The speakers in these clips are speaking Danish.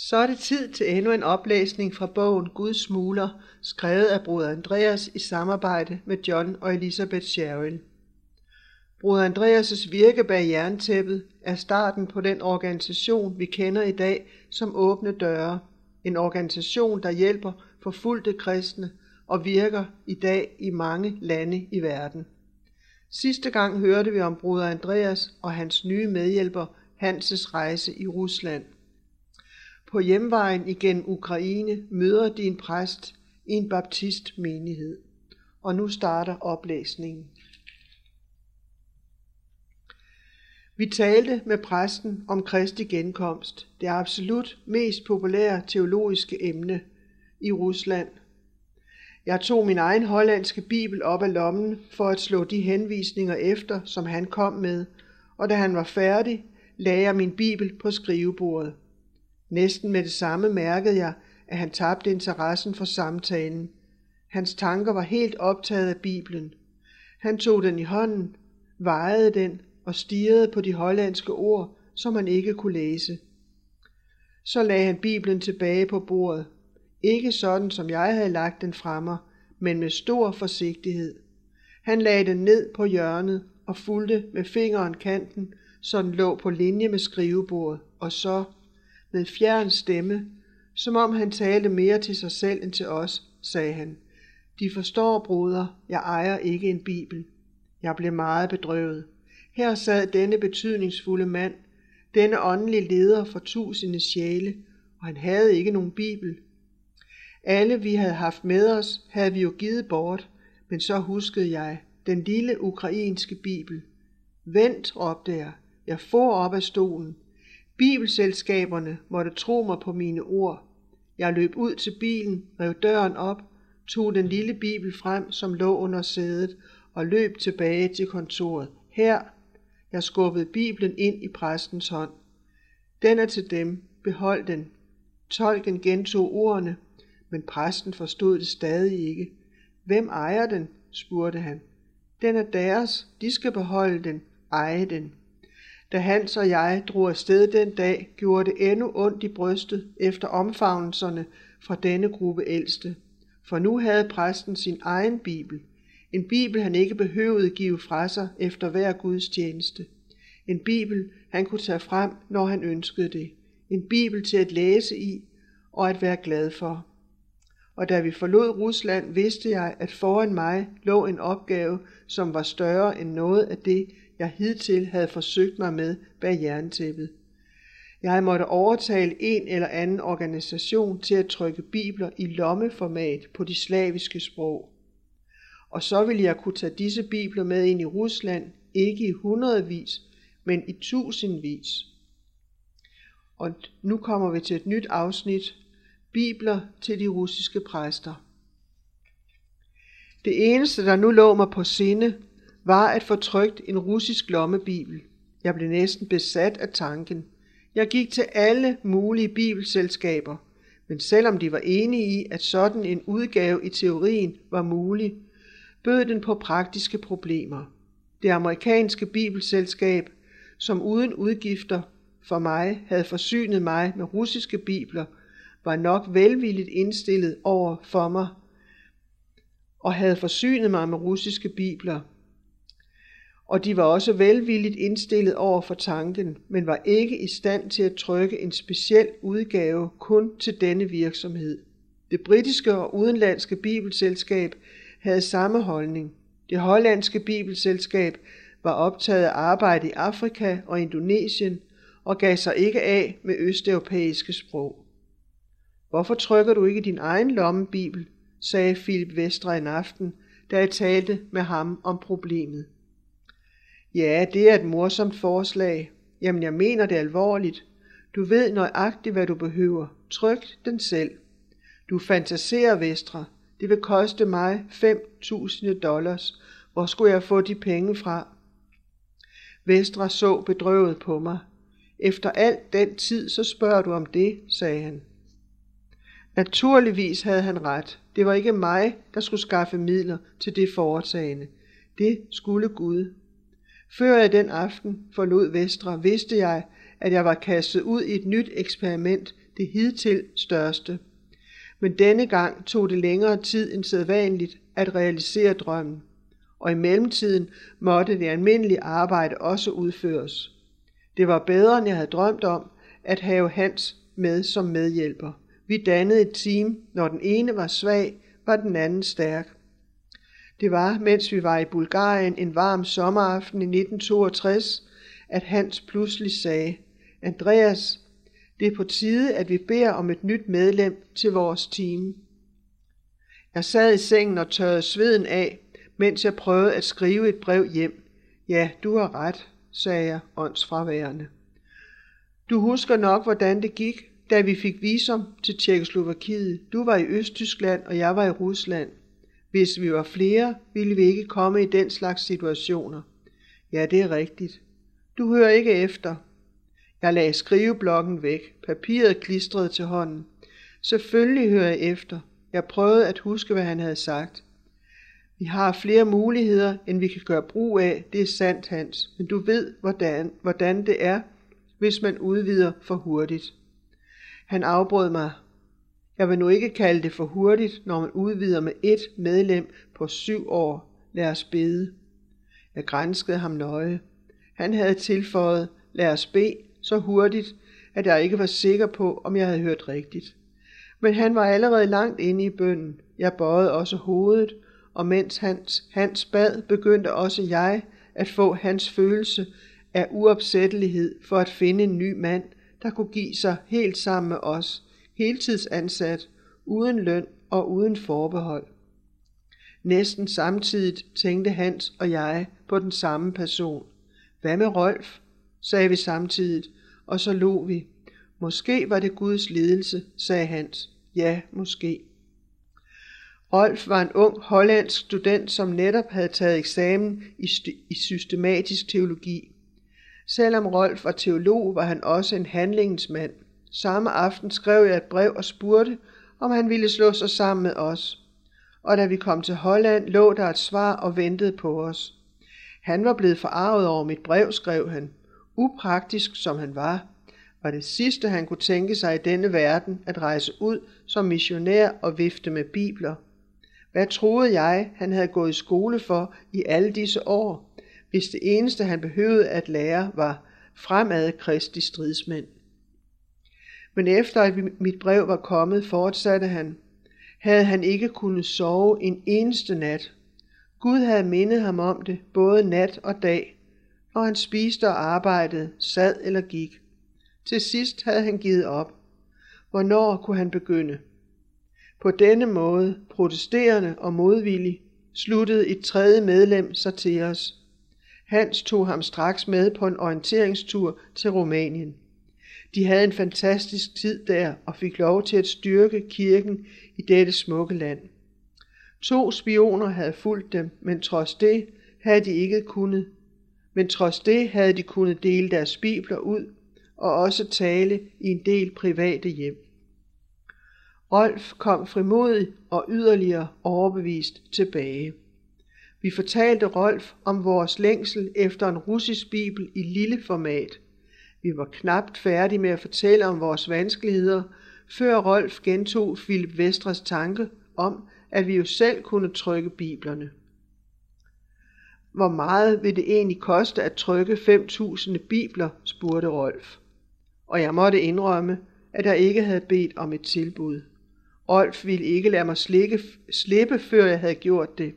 Så er det tid til endnu en oplæsning fra bogen Guds smuler, skrevet af broder Andreas i samarbejde med John og Elisabeth Sherwin. Broder Andreas' virke bag jerntæppet er starten på den organisation, vi kender i dag som Åbne Døre. En organisation, der hjælper forfulgte kristne og virker i dag i mange lande i verden. Sidste gang hørte vi om broder Andreas og hans nye medhjælper Hanses rejse i Rusland. På hjemvejen igennem Ukraine møder din præst i en baptistmenighed. Og nu starter oplæsningen. Vi talte med præsten om Kristi genkomst, det absolut mest populære teologiske emne i Rusland. Jeg tog min egen hollandske bibel op af lommen for at slå de henvisninger efter, som han kom med, og da han var færdig, lagde jeg min bibel på skrivebordet. Næsten med det samme mærkede jeg, at han tabte interessen for samtalen. Hans tanker var helt optaget af Bibelen. Han tog den i hånden, vejede den og stirrede på de hollandske ord, som han ikke kunne læse. Så lagde han Bibelen tilbage på bordet. Ikke sådan, som jeg havde lagt den fremme, men med stor forsigtighed. Han lagde den ned på hjørnet og fulgte med fingeren kanten, så den lå på linje med skrivebordet, og så med fjern stemme, som om han talte mere til sig selv end til os, sagde han. De forstår, broder, jeg ejer ikke en bibel. Jeg blev meget bedrøvet. Her sad denne betydningsfulde mand, denne åndelige leder for tusinde sjæle, og han havde ikke nogen bibel. Alle vi havde haft med os, havde vi jo givet bort, men så huskede jeg den lille ukrainske bibel. Vent, råbte jeg. Jeg får op af stolen. Bibelselskaberne måtte tro mig på mine ord. Jeg løb ud til bilen, rev døren op, tog den lille bibel frem, som lå under sædet, og løb tilbage til kontoret. Her, jeg skubbede bibelen ind i præstens hånd. Den er til dem, behold den. Tolken gentog ordene, men præsten forstod det stadig ikke. Hvem ejer den? spurgte han. Den er deres, de skal beholde den, eje den. Da Hans og jeg drog afsted den dag, gjorde det endnu ondt i brystet efter omfavnelserne fra denne gruppe ældste. For nu havde præsten sin egen bibel. En bibel, han ikke behøvede give fra sig efter hver gudstjeneste. En bibel, han kunne tage frem, når han ønskede det. En bibel til at læse i og at være glad for. Og da vi forlod Rusland, vidste jeg, at foran mig lå en opgave, som var større end noget af det, jeg hidtil havde forsøgt mig med bag jerntæppet. Jeg måtte overtale en eller anden organisation til at trykke bibler i lommeformat på de slaviske sprog. Og så ville jeg kunne tage disse bibler med ind i Rusland, ikke i hundredvis, men i tusindvis. Og nu kommer vi til et nyt afsnit, Bibler til de russiske præster. Det eneste, der nu lå mig på sinde, var at få trygt en russisk lommebibel. Jeg blev næsten besat af tanken. Jeg gik til alle mulige bibelselskaber, men selvom de var enige i, at sådan en udgave i teorien var mulig, bød den på praktiske problemer. Det amerikanske bibelselskab, som uden udgifter for mig havde forsynet mig med russiske bibler, var nok velvilligt indstillet over for mig og havde forsynet mig med russiske bibler, og de var også velvilligt indstillet over for tanken, men var ikke i stand til at trykke en speciel udgave kun til denne virksomhed. Det britiske og udenlandske bibelselskab havde samme holdning. Det hollandske bibelselskab var optaget af arbejde i Afrika og Indonesien og gav sig ikke af med østeuropæiske sprog. Hvorfor trykker du ikke din egen lommebibel, sagde Philip Vestre en aften, da jeg talte med ham om problemet. Ja, det er et morsomt forslag. Jamen, jeg mener det alvorligt. Du ved nøjagtigt, hvad du behøver. Tryk den selv. Du fantaserer, Vestre. Det vil koste mig 5.000 dollars. Hvor skulle jeg få de penge fra? Vestre så bedrøvet på mig. Efter alt den tid, så spørger du om det, sagde han. Naturligvis havde han ret. Det var ikke mig, der skulle skaffe midler til det foretagende. Det skulle Gud. Før jeg den aften forlod Vestre, vidste jeg, at jeg var kastet ud i et nyt eksperiment, det hidtil største. Men denne gang tog det længere tid end sædvanligt at realisere drømmen, og i mellemtiden måtte det almindelige arbejde også udføres. Det var bedre, end jeg havde drømt om, at have Hans med som medhjælper. Vi dannede et team. Når den ene var svag, var den anden stærk. Det var, mens vi var i Bulgarien en varm sommeraften i 1962, at Hans pludselig sagde, Andreas, det er på tide, at vi beder om et nyt medlem til vores team. Jeg sad i sengen og tørrede sveden af, mens jeg prøvede at skrive et brev hjem. Ja, du har ret, sagde jeg åndsfraværende. Du husker nok, hvordan det gik, da vi fik visum til Tjekkoslovakiet. Du var i Østtyskland, og jeg var i Rusland. Hvis vi var flere, ville vi ikke komme i den slags situationer. Ja, det er rigtigt. Du hører ikke efter. Jeg lagde skriveblokken væk, papiret klistret til hånden. Selvfølgelig hører jeg efter. Jeg prøvede at huske, hvad han havde sagt. Vi har flere muligheder, end vi kan gøre brug af, det er sandt, Hans, men du ved, hvordan, hvordan det er, hvis man udvider for hurtigt. Han afbrød mig. Jeg vil nu ikke kalde det for hurtigt, når man udvider med et medlem på syv år. Lad os bede. Jeg grænskede ham nøje. Han havde tilføjet, lad os bede, så hurtigt, at jeg ikke var sikker på, om jeg havde hørt rigtigt. Men han var allerede langt inde i bønnen. Jeg bøjede også hovedet, og mens hans, hans bad, begyndte også jeg at få hans følelse af uopsættelighed for at finde en ny mand, der kunne give sig helt sammen med os, heltidsansat, uden løn og uden forbehold. Næsten samtidig tænkte Hans og jeg på den samme person. Hvad med Rolf? sagde vi samtidig, og så lå vi. Måske var det Guds lidelse, sagde Hans. Ja, måske. Rolf var en ung hollandsk student, som netop havde taget eksamen i, i systematisk teologi. Selvom Rolf var teolog, var han også en handlingsmand. Samme aften skrev jeg et brev og spurgte, om han ville slå sig sammen med os. Og da vi kom til Holland, lå der et svar og ventede på os. Han var blevet forarvet over mit brev, skrev han. Upraktisk som han var, var det sidste, han kunne tænke sig i denne verden, at rejse ud som missionær og vifte med bibler. Hvad troede jeg, han havde gået i skole for i alle disse år, hvis det eneste, han behøvede at lære, var fremad kristi stridsmænd? Men efter at mit brev var kommet, fortsatte han, havde han ikke kunnet sove en eneste nat. Gud havde mindet ham om det, både nat og dag, når han spiste og arbejdede, sad eller gik. Til sidst havde han givet op. Hvornår kunne han begynde? På denne måde, protesterende og modvillig, sluttede et tredje medlem sig til os. Hans tog ham straks med på en orienteringstur til Rumænien. De havde en fantastisk tid der og fik lov til at styrke kirken i dette smukke land. To spioner havde fulgt dem, men trods det havde de ikke kunnet. Men trods det havde de kunnet dele deres bibler ud og også tale i en del private hjem. Rolf kom frimodig og yderligere overbevist tilbage. Vi fortalte Rolf om vores længsel efter en russisk bibel i lille format. Vi var knapt færdige med at fortælle om vores vanskeligheder, før Rolf gentog Philip Vestres tanke om, at vi jo selv kunne trykke biblerne. Hvor meget vil det egentlig koste at trykke 5.000 bibler, spurgte Rolf. Og jeg måtte indrømme, at jeg ikke havde bedt om et tilbud. Rolf ville ikke lade mig slikke, slippe, før jeg havde gjort det.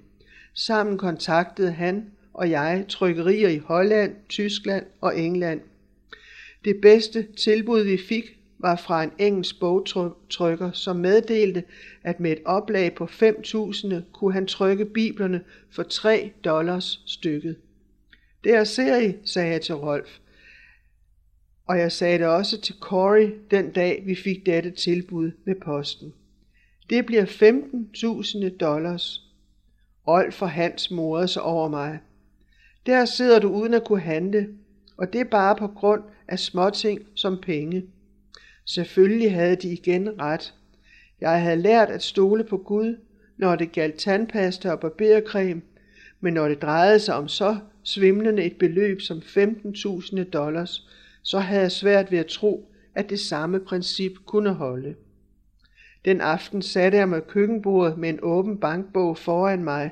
Sammen kontaktede han og jeg trykkerier i Holland, Tyskland og England. Det bedste tilbud vi fik var fra en engelsk bogtrykker, som meddelte, at med et oplag på 5.000 kunne han trykke biblerne for 3 dollars stykket. Det er I, sagde jeg til Rolf. Og jeg sagde det også til Corey den dag, vi fik dette tilbud med posten. Det bliver 15.000 dollars. Rolf og Hans morede sig over mig. Der sidder du uden at kunne handle, og det bare på grund af småting som penge. Selvfølgelig havde de igen ret. Jeg havde lært at stole på Gud, når det galt tandpasta og barbercreme, men når det drejede sig om så svimlende et beløb som 15.000 dollars, så havde jeg svært ved at tro, at det samme princip kunne holde. Den aften satte jeg mig køkkenbordet med en åben bankbog foran mig.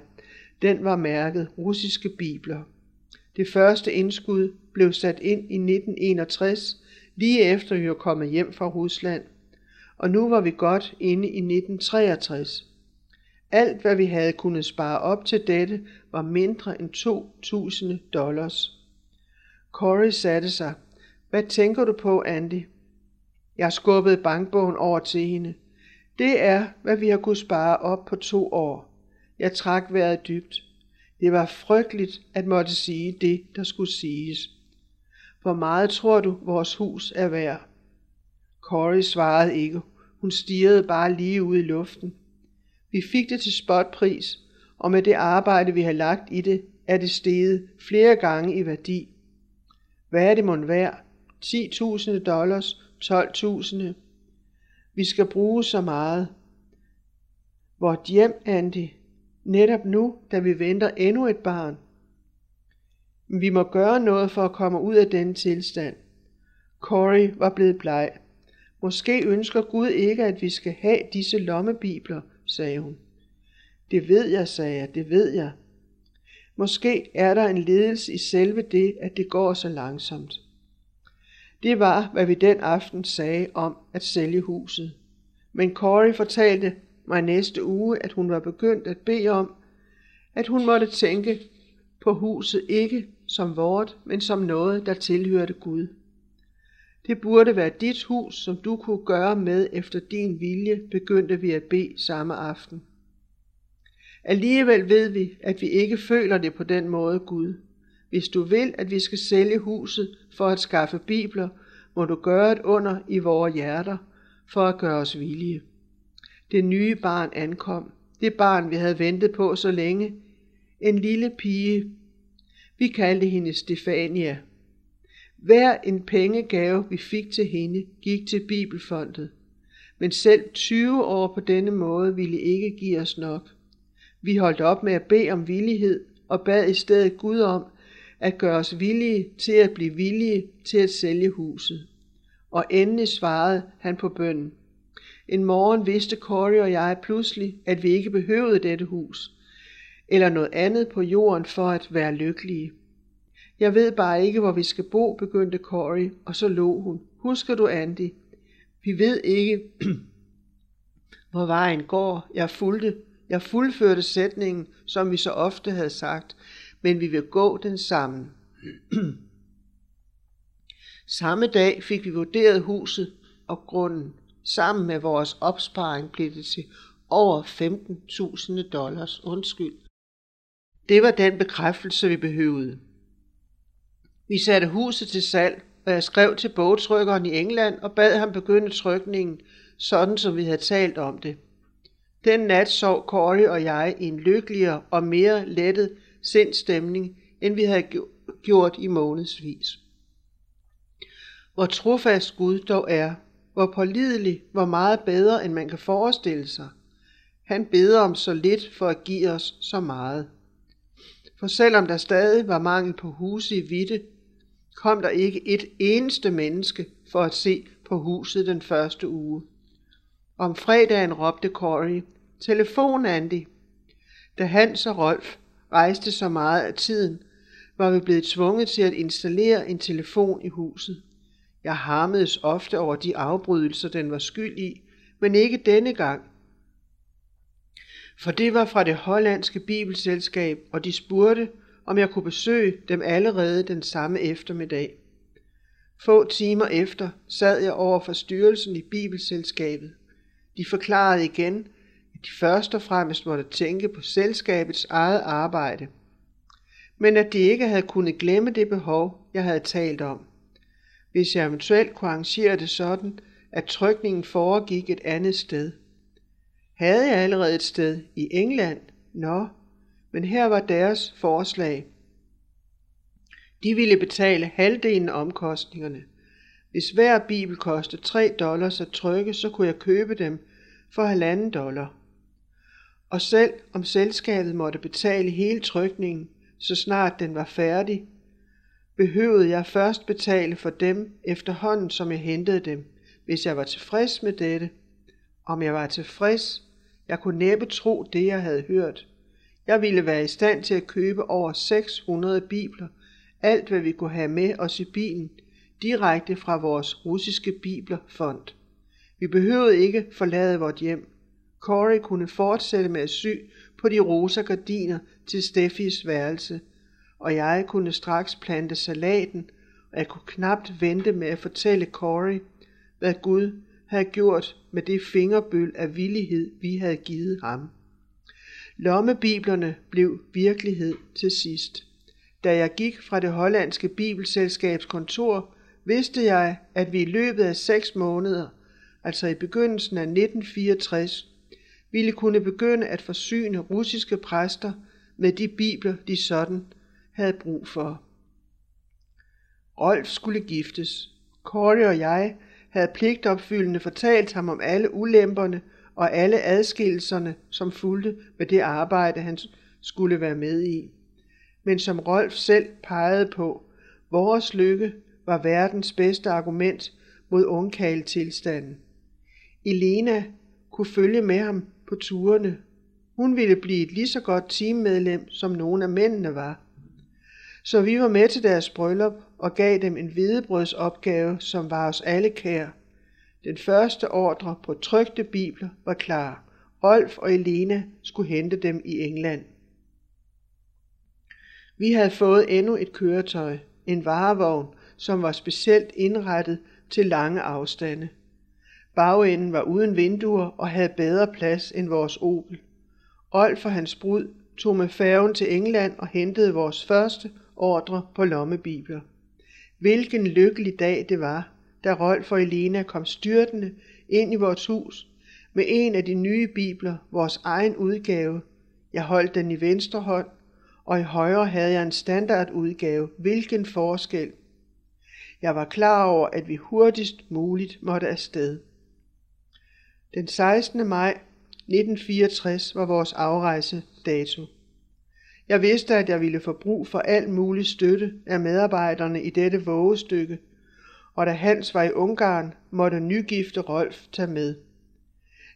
Den var mærket russiske bibler. Det første indskud blev sat ind i 1961, lige efter vi var kommet hjem fra Rusland. Og nu var vi godt inde i 1963. Alt, hvad vi havde kunnet spare op til dette, var mindre end 2.000 dollars. Corey satte sig. Hvad tænker du på, Andy? Jeg skubbede bankbogen over til hende. Det er, hvad vi har kunnet spare op på to år. Jeg trak vejret dybt. Det var frygteligt at måtte sige det, der skulle siges. Hvor meget tror du, vores hus er værd? Corey svarede ikke. Hun stirrede bare lige ud i luften. Vi fik det til spotpris, og med det arbejde, vi har lagt i det, er det steget flere gange i værdi. Hvad er det mon værd? 10.000 dollars, 12.000. Vi skal bruge så meget. Vort hjem, Andy, netop nu, da vi venter endnu et barn. Vi må gøre noget for at komme ud af den tilstand. Corey var blevet bleg. Måske ønsker Gud ikke, at vi skal have disse lommebibler, sagde hun. Det ved jeg, sagde jeg, det ved jeg. Måske er der en ledelse i selve det, at det går så langsomt. Det var, hvad vi den aften sagde om at sælge huset. Men Corey fortalte mig næste uge, at hun var begyndt at bede om, at hun måtte tænke på huset ikke som vort, men som noget, der tilhørte Gud. Det burde være dit hus, som du kunne gøre med efter din vilje, begyndte vi at bede samme aften. Alligevel ved vi, at vi ikke føler det på den måde, Gud. Hvis du vil, at vi skal sælge huset for at skaffe bibler, må du gøre et under i vores hjerter for at gøre os villige. Det nye barn ankom. Det barn, vi havde ventet på så længe. En lille pige. Vi kaldte hende Stefania. Hver en pengegave, vi fik til hende, gik til Bibelfondet. Men selv 20 år på denne måde ville ikke give os nok. Vi holdt op med at bede om villighed og bad i stedet Gud om at gøre os villige til at blive villige til at sælge huset. Og endelig svarede han på bønnen. En morgen vidste Corey og jeg pludselig, at vi ikke behøvede dette hus, eller noget andet på jorden for at være lykkelige. Jeg ved bare ikke, hvor vi skal bo, begyndte Corey, og så lå hun. Husker du, Andy? Vi ved ikke, hvor vejen går. Jeg fulgte, jeg fuldførte sætningen, som vi så ofte havde sagt, men vi vil gå den sammen. Samme dag fik vi vurderet huset og grunden. Sammen med vores opsparing blev det til over 15.000 dollars. Undskyld. Det var den bekræftelse, vi behøvede. Vi satte huset til salg, og jeg skrev til bogtrykkeren i England og bad ham begynde trykningen, sådan som vi havde talt om det. Den nat sov Corey og jeg i en lykkeligere og mere lettet sindstemning, end vi havde gjort i månedsvis. Hvor trofast Gud dog er, hvor pålidelig, hvor meget bedre, end man kan forestille sig. Han beder om så lidt for at give os så meget. For selvom der stadig var mangel på huse i Vitte, kom der ikke et eneste menneske for at se på huset den første uge. Om fredagen råbte Corey, telefon Andy. Da Hans og Rolf rejste så meget af tiden, var vi blevet tvunget til at installere en telefon i huset. Jeg harmedes ofte over de afbrydelser, den var skyld i, men ikke denne gang. For det var fra det hollandske bibelselskab, og de spurgte, om jeg kunne besøge dem allerede den samme eftermiddag. Få timer efter sad jeg over for styrelsen i Bibelselskabet. De forklarede igen, at de først og fremmest måtte tænke på selskabets eget arbejde, men at de ikke havde kunnet glemme det behov, jeg havde talt om. Hvis jeg eventuelt kunne arrangere det sådan, at trykningen foregik et andet sted. Havde jeg allerede et sted i England? Nå, men her var deres forslag. De ville betale halvdelen af omkostningerne. Hvis hver bibel kostede 3 dollars at trykke, så kunne jeg købe dem for halvanden dollar. Og selv om selskabet måtte betale hele trykningen, så snart den var færdig, behøvede jeg først betale for dem efterhånden, som jeg hentede dem, hvis jeg var tilfreds med dette. Om jeg var tilfreds, jeg kunne næppe tro det, jeg havde hørt. Jeg ville være i stand til at købe over 600 bibler, alt hvad vi kunne have med os i bilen, direkte fra vores russiske biblerfond. Vi behøvede ikke forlade vort hjem. Corey kunne fortsætte med at sy på de rosa gardiner til Steffis værelse, og jeg kunne straks plante salaten, og jeg kunne knapt vente med at fortælle Corey, hvad Gud havde gjort med det fingerbøl af villighed, vi havde givet ham. Lommebiblerne blev virkelighed til sidst. Da jeg gik fra det hollandske bibelselskabs kontor, vidste jeg, at vi i løbet af seks måneder, altså i begyndelsen af 1964, ville kunne begynde at forsyne russiske præster med de bibler, de sådan havde brug for. Rolf skulle giftes. Corey og jeg havde pligtopfyldende fortalt ham om alle ulemperne og alle adskillelserne, som fulgte med det arbejde, han skulle være med i. Men som Rolf selv pegede på, vores lykke var verdens bedste argument mod ungkaltilstanden. Elena kunne følge med ham på turene. Hun ville blive et lige så godt teammedlem, som nogle af mændene var. Så vi var med til deres bryllup og gav dem en hvidebrødsopgave, som var os alle kær. Den første ordre på trygte bibler var klar. Rolf og Elena skulle hente dem i England. Vi havde fået endnu et køretøj, en varevogn, som var specielt indrettet til lange afstande. Bagenden var uden vinduer og havde bedre plads end vores Opel. Rolf og hans brud tog med færgen til England og hentede vores første ordre på lommebibler. Hvilken lykkelig dag det var, da Rolf og Elena kom styrtende ind i vores hus med en af de nye bibler, vores egen udgave. Jeg holdt den i venstre hånd, og i højre havde jeg en standardudgave. Hvilken forskel! Jeg var klar over, at vi hurtigst muligt måtte afsted. Den 16. maj 1964 var vores afrejse dato. Jeg vidste, at jeg ville få brug for al mulig støtte af medarbejderne i dette vågestykke, og da Hans var i Ungarn, måtte nygifte Rolf tage med.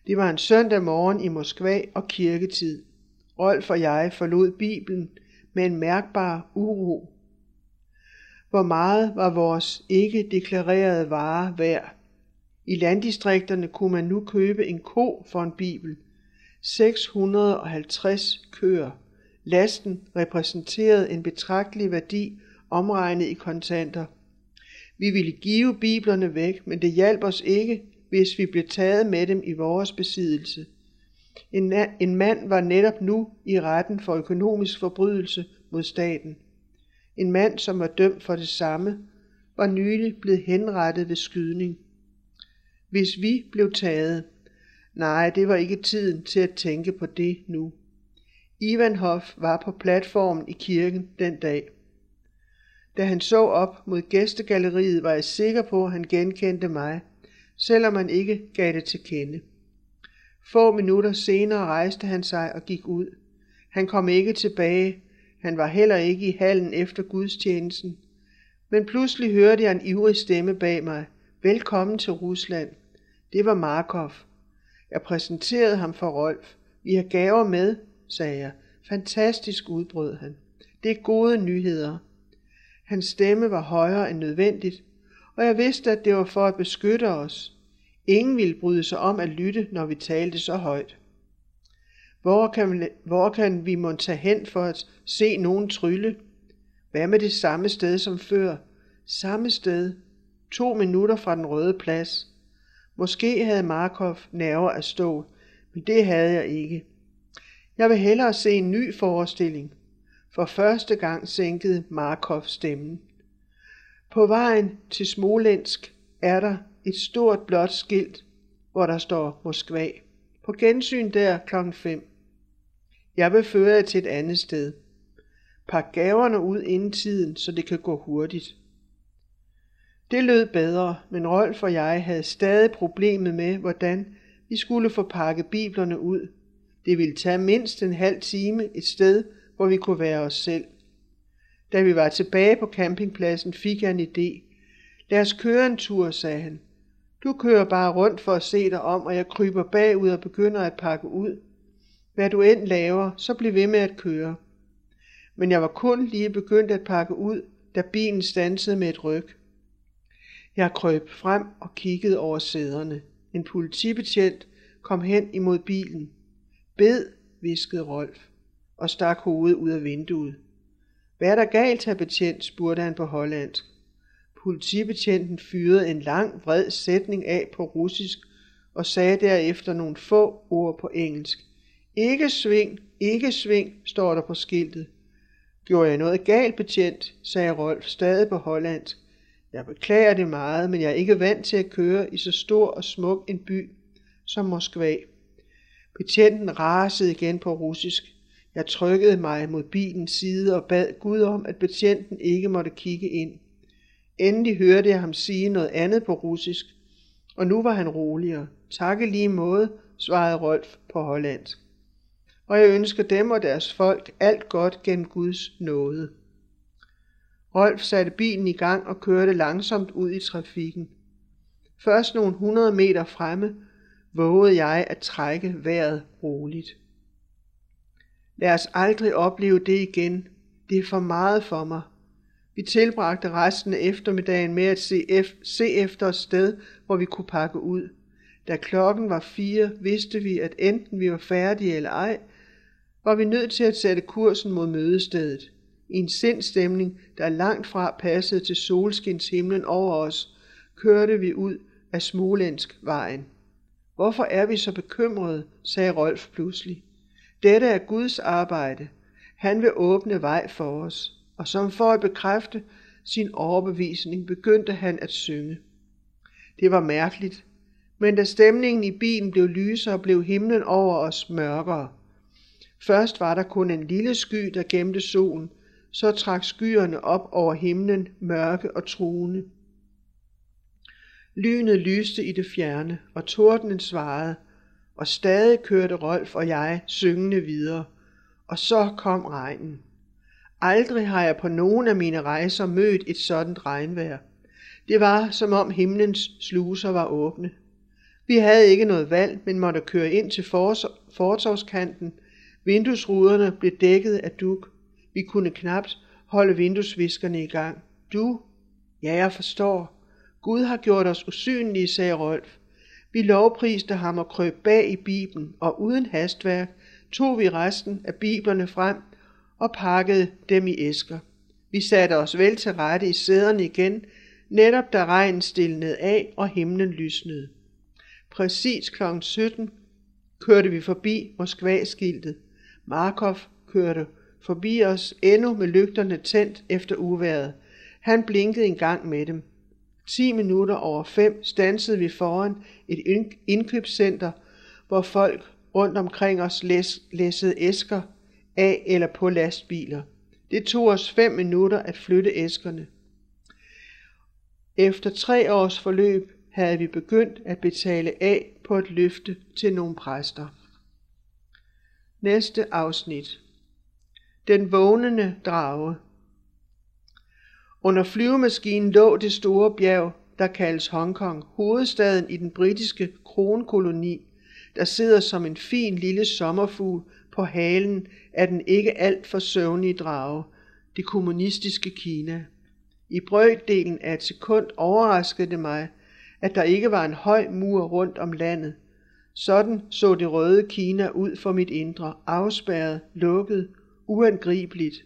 Det var en søndag morgen i Moskva og kirketid. Rolf og jeg forlod Bibelen med en mærkbar uro. Hvor meget var vores ikke deklarerede vare værd? I landdistrikterne kunne man nu købe en ko for en bibel. 650 køer. Lasten repræsenterede en betragtelig værdi omregnet i kontanter. Vi ville give biblerne væk, men det hjalp os ikke, hvis vi blev taget med dem i vores besiddelse. En, en mand var netop nu i retten for økonomisk forbrydelse mod staten. En mand, som var dømt for det samme, var nylig blevet henrettet ved skydning. Hvis vi blev taget, nej, det var ikke tiden til at tænke på det nu. Ivanhof var på platformen i kirken den dag. Da han så op mod gæstegalleriet, var jeg sikker på, at han genkendte mig, selvom han ikke gav det til kende. Få minutter senere rejste han sig og gik ud. Han kom ikke tilbage. Han var heller ikke i hallen efter gudstjenesten. Men pludselig hørte jeg en ivrig stemme bag mig. Velkommen til Rusland. Det var Markov. Jeg præsenterede ham for Rolf. Vi har gaver med, sagde jeg. Fantastisk udbrød han. Det er gode nyheder. Hans stemme var højere end nødvendigt, og jeg vidste, at det var for at beskytte os. Ingen ville bryde sig om at lytte, når vi talte så højt. Hvor kan, vi, hvor kan vi må tage hen for at se nogen trylle? Hvad med det samme sted som før? Samme sted. To minutter fra den røde plads. Måske havde Markov nerver at stå, men det havde jeg ikke. Jeg vil hellere se en ny forestilling. For første gang sænkede Markov stemmen. På vejen til Smolensk er der et stort blåt skilt, hvor der står Moskva. På gensyn der klokken 5. Jeg vil føre jer til et andet sted. Pak gaverne ud inden tiden, så det kan gå hurtigt. Det lød bedre, men Rolf og jeg havde stadig problemet med, hvordan vi skulle få pakket biblerne ud. Det ville tage mindst en halv time et sted, hvor vi kunne være os selv. Da vi var tilbage på campingpladsen, fik jeg en idé. Lad os køre en tur, sagde han. Du kører bare rundt for at se dig om, og jeg kryber bagud og begynder at pakke ud. Hvad du end laver, så bliv ved med at køre. Men jeg var kun lige begyndt at pakke ud, da bilen stansede med et ryg. Jeg krøb frem og kiggede over sæderne. En politibetjent kom hen imod bilen. Bed, viskede Rolf og stak hovedet ud af vinduet. Hvad er der galt, her betjent? spurgte han på hollandsk. Politibetjenten fyrede en lang, vred sætning af på russisk og sagde derefter nogle få ord på engelsk. Ikke sving, ikke sving, står der på skiltet. Gjorde jeg noget galt, betjent, sagde Rolf stadig på hollandsk. Jeg beklager det meget, men jeg er ikke vant til at køre i så stor og smuk en by som Moskva. Betjenten rasede igen på russisk. Jeg trykkede mig mod bilens side og bad Gud om, at betjenten ikke måtte kigge ind. Endelig hørte jeg ham sige noget andet på russisk, og nu var han roligere. Takke lige måde, svarede Rolf på hollandsk. Og jeg ønsker dem og deres folk alt godt gennem Guds nåde. Rolf satte bilen i gang og kørte langsomt ud i trafikken. Først nogle hundrede meter fremme vågede jeg at trække vejret roligt. Lad os aldrig opleve det igen. Det er for meget for mig. Vi tilbragte resten af eftermiddagen med at se, ef- se efter et sted, hvor vi kunne pakke ud. Da klokken var fire, vidste vi, at enten vi var færdige eller ej, var vi nødt til at sætte kursen mod mødestedet. I en sindstemning, der langt fra passede til solskinshimlen over os, kørte vi ud af Smolensk vejen. Hvorfor er vi så bekymrede, sagde Rolf pludselig. Dette er Guds arbejde. Han vil åbne vej for os. Og som for at bekræfte sin overbevisning, begyndte han at synge. Det var mærkeligt, men da stemningen i bilen blev lysere, blev himlen over os mørkere. Først var der kun en lille sky, der gemte solen, så trak skyerne op over himlen mørke og truende. Lynet lyste i det fjerne, og tordenen svarede, og stadig kørte Rolf og jeg syngende videre. Og så kom regnen. Aldrig har jeg på nogen af mine rejser mødt et sådan regnvejr. Det var, som om himlens sluser var åbne. Vi havde ikke noget valg, men måtte køre ind til fortovskanten. Vinduesruderne blev dækket af duk. Vi kunne knapt holde vinduesviskerne i gang. Du? Ja, jeg forstår. Gud har gjort os usynlige, sagde Rolf. Vi lovpriste ham og krøb bag i Bibelen, og uden hastværk tog vi resten af biblerne frem og pakkede dem i æsker. Vi satte os vel til rette i sæderne igen, netop da regnen stillede af og himlen lysnede. Præcis kl. 17 kørte vi forbi Moskva-skiltet. Markov kørte forbi os endnu med lygterne tændt efter uværet. Han blinkede en gang med dem. 10 minutter over fem stansede vi foran et indkøbscenter, hvor folk rundt omkring os læs, læssede æsker af eller på lastbiler. Det tog os fem minutter at flytte æskerne. Efter tre års forløb havde vi begyndt at betale af på et løfte til nogle præster. Næste afsnit. Den vågnende drage. Under flyvemaskinen lå det store bjerg, der kaldes Hongkong, hovedstaden i den britiske kronkoloni, der sidder som en fin lille sommerfugl på halen af den ikke alt for søvnige drage, det kommunistiske Kina. I brøddelen af et sekund overraskede det mig, at der ikke var en høj mur rundt om landet. Sådan så det røde Kina ud for mit indre, afspærret, lukket, uangribeligt.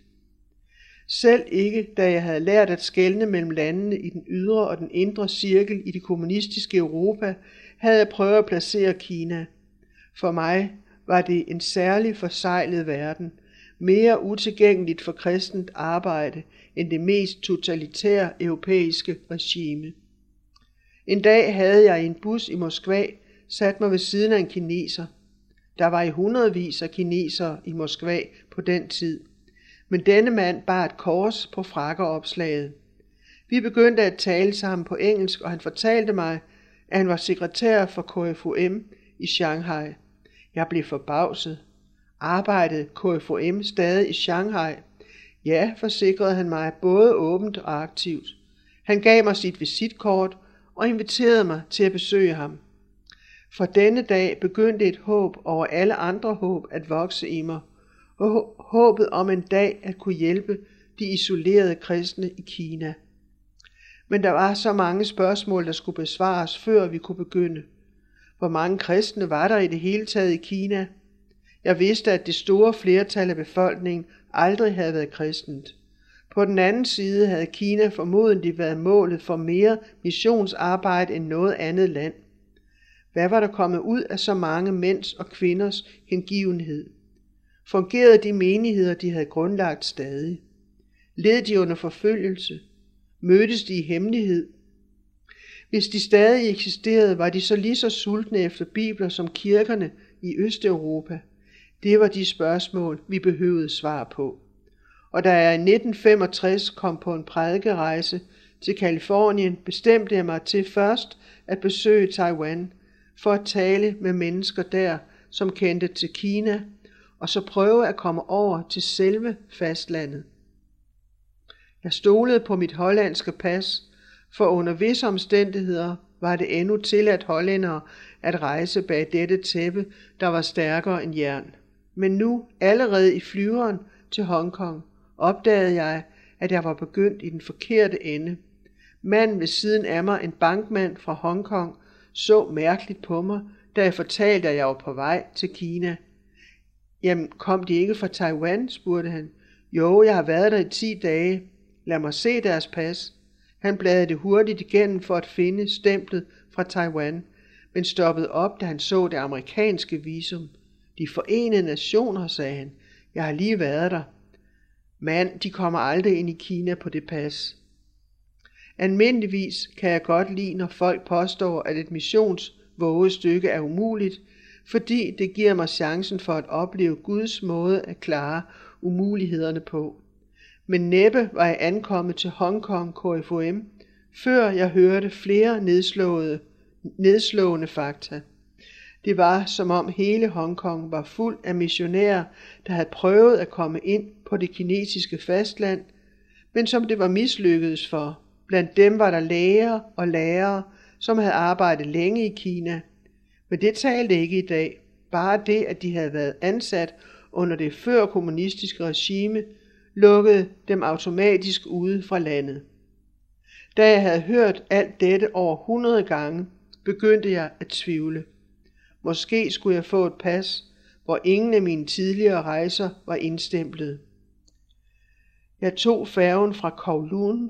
Selv ikke, da jeg havde lært at skelne mellem landene i den ydre og den indre cirkel i det kommunistiske Europa, havde jeg prøvet at placere Kina. For mig var det en særlig forsejlet verden, mere utilgængeligt for kristent arbejde end det mest totalitære europæiske regime. En dag havde jeg i en bus i Moskva sat mig ved siden af en kineser. Der var i hundredvis af kinesere i Moskva på den tid – men denne mand bar et kors på frakkeopslaget. Vi begyndte at tale sammen på engelsk, og han fortalte mig, at han var sekretær for KFUM i Shanghai. Jeg blev forbavset. Arbejdede KFUM stadig i Shanghai? Ja, forsikrede han mig, både åbent og aktivt. Han gav mig sit visitkort og inviterede mig til at besøge ham. For denne dag begyndte et håb over alle andre håb at vokse i mig, og håbet om en dag at kunne hjælpe de isolerede kristne i Kina. Men der var så mange spørgsmål, der skulle besvares, før vi kunne begynde. Hvor mange kristne var der i det hele taget i Kina? Jeg vidste, at det store flertal af befolkningen aldrig havde været kristent. På den anden side havde Kina formodentlig været målet for mere missionsarbejde end noget andet land. Hvad var der kommet ud af så mange mænds og kvinders hengivenhed? Fungerede de menigheder, de havde grundlagt stadig? Led de under forfølgelse? Mødtes de i hemmelighed? Hvis de stadig eksisterede, var de så lige så sultne efter bibler som kirkerne i Østeuropa. Det var de spørgsmål, vi behøvede svar på. Og da jeg i 1965 kom på en prædikerejse til Kalifornien, bestemte jeg mig til først at besøge Taiwan for at tale med mennesker der, som kendte til Kina, og så prøve at komme over til selve fastlandet. Jeg stolede på mit hollandske pas, for under visse omstændigheder var det endnu tilladt hollændere at rejse bag dette tæppe, der var stærkere end jern. Men nu, allerede i flyveren til Hongkong, opdagede jeg, at jeg var begyndt i den forkerte ende. Manden ved siden af mig, en bankmand fra Hongkong, så mærkeligt på mig, da jeg fortalte, at jeg var på vej til Kina. Jamen, kom de ikke fra Taiwan, spurgte han. Jo, jeg har været der i 10 dage. Lad mig se deres pas. Han bladede det hurtigt igennem for at finde stemplet fra Taiwan, men stoppede op, da han så det amerikanske visum. De forenede nationer, sagde han. Jeg har lige været der. Mand, de kommer aldrig ind i Kina på det pas. Almindeligvis kan jeg godt lide, når folk påstår, at et missionsvåget stykke er umuligt, fordi det giver mig chancen for at opleve Guds måde at klare umulighederne på. Men næppe var jeg ankommet til Hongkong KFOM, før jeg hørte flere nedslåede, nedslående fakta. Det var som om hele Hongkong var fuld af missionærer, der havde prøvet at komme ind på det kinesiske fastland, men som det var mislykkedes for. Blandt dem var der læger og lærere, som havde arbejdet længe i Kina. Men det talte ikke i dag. Bare det, at de havde været ansat under det før kommunistiske regime, lukkede dem automatisk ude fra landet. Da jeg havde hørt alt dette over hundrede gange, begyndte jeg at tvivle. Måske skulle jeg få et pas, hvor ingen af mine tidligere rejser var indstemplet. Jeg tog færgen fra Kowloon,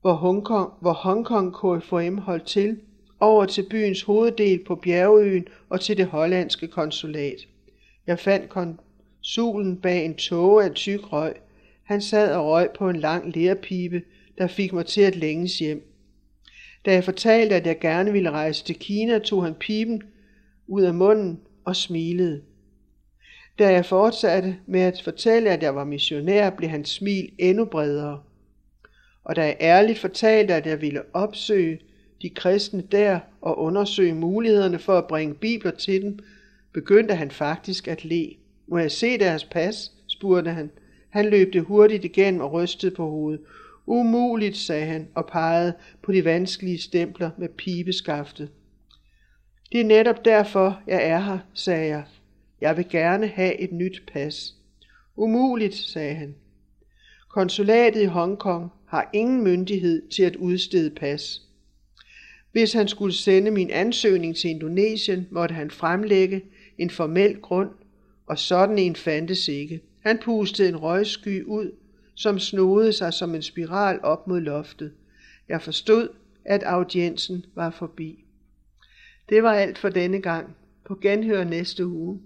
hvor Hongkong, hvor Hongkong KFM holdt til, over til byens hoveddel på bjergeøen og til det hollandske konsulat. Jeg fandt konsulen bag en tåge af tyk røg. Han sad og røg på en lang lærpibe, der fik mig til at længes hjem. Da jeg fortalte, at jeg gerne ville rejse til Kina, tog han piben ud af munden og smilede. Da jeg fortsatte med at fortælle, at jeg var missionær, blev hans smil endnu bredere. Og da jeg ærligt fortalte, at jeg ville opsøge de kristne der og undersøge mulighederne for at bringe bibler til dem, begyndte han faktisk at le. Må jeg se deres pas? spurgte han. Han løb det hurtigt igennem og rystede på hovedet. Umuligt, sagde han og pegede på de vanskelige stempler med pibeskaftet. Det er netop derfor, jeg er her, sagde jeg. Jeg vil gerne have et nyt pas. Umuligt, sagde han. Konsulatet i Hongkong har ingen myndighed til at udstede pas. Hvis han skulle sende min ansøgning til Indonesien, måtte han fremlægge en formel grund, og sådan en fandtes ikke. Han pustede en røgsky ud, som snodede sig som en spiral op mod loftet. Jeg forstod, at audiensen var forbi. Det var alt for denne gang. På genhør næste uge.